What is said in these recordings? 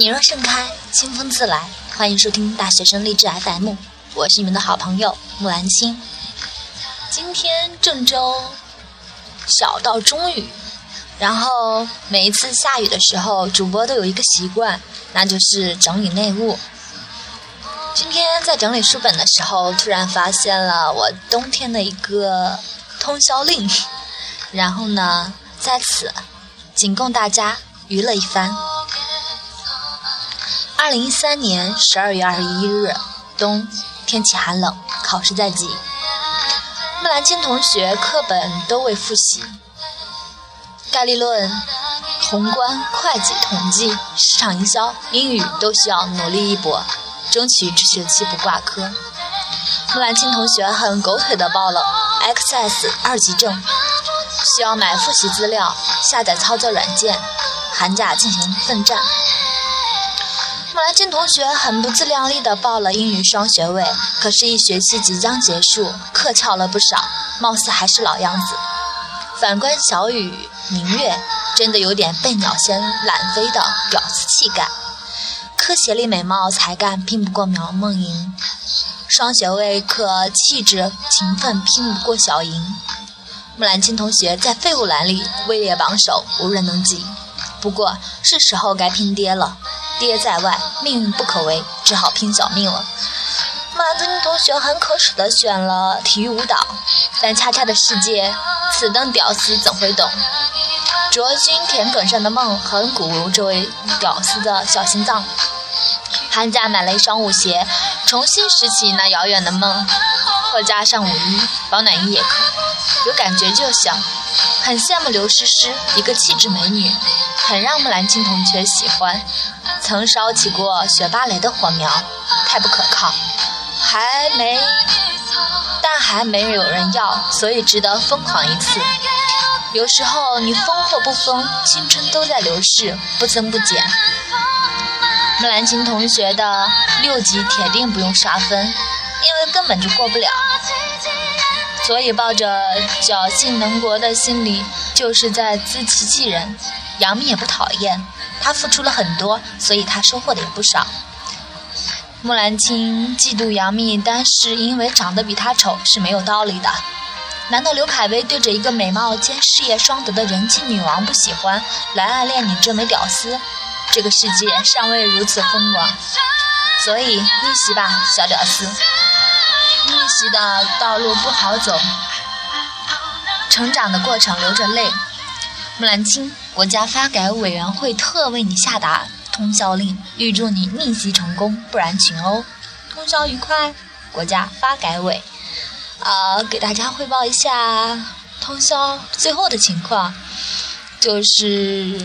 你若盛开，清风自来。欢迎收听大学生励志 FM，我是你们的好朋友木兰青。今天郑州小到中雨，然后每一次下雨的时候，主播都有一个习惯，那就是整理内务。今天在整理书本的时候，突然发现了我冬天的一个通宵令，然后呢，在此仅供大家娱乐一番。二零一三年十二月二十一日，冬，天气寒冷，考试在即。木兰青同学课本都未复习，概率论、宏观、会计、统计、市场营销、英语都需要努力一搏，争取这学期不挂科。木兰青同学很狗腿的报了 XS 二级证，需要买复习资料、下载操作软件，寒假进行奋战。木兰青同学很不自量力地报了英语双学位，可是，一学期即将结束，课翘了不少，貌似还是老样子。反观小雨、明月，真的有点被鸟先懒飞的屌丝气概。科协力美貌才干拼不过苗梦莹，双学位课气质勤奋拼不过小莹。木兰青同学在废物栏里位列榜首，无人能及。不过，是时候该拼爹了。爹在外，命运不可违，只好拼小命了。马兰青同学很可耻的选了体育舞蹈，但恰恰的世界，此等屌丝怎会懂？卓君田埂上的梦很鼓舞这位屌丝的小心脏。寒假买了一双舞鞋，重新拾起那遥远的梦，或加上舞衣、保暖衣也可，有感觉就行。很羡慕刘诗诗，一个气质美女，很让木兰青同学喜欢。曾烧起过学芭蕾的火苗，太不可靠，还没，但还没有人要，所以值得疯狂一次。有时候你疯或不疯，青春都在流逝，不增不减。木兰青同学的六级铁定不用刷分，因为根本就过不了。所以抱着侥幸能过的心理，就是在自欺欺人。杨幂也不讨厌。他付出了很多，所以他收获的也不少。木兰青嫉妒杨幂，但是因为长得比她丑是没有道理的。难道刘恺威对着一个美貌兼事业双得的人气女王不喜欢，来暗恋你这枚屌丝？这个世界尚未如此风光，所以逆袭吧，小屌丝！逆袭的道路不好走，成长的过程流着泪。木兰青。国家发改委员会特为你下达通宵令，预祝你逆袭成功，不然群殴。通宵愉快，国家发改委。啊，给大家汇报一下通宵最后的情况，就是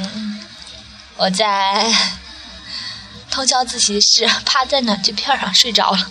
我在通宵自习室趴在暖气片上睡着了。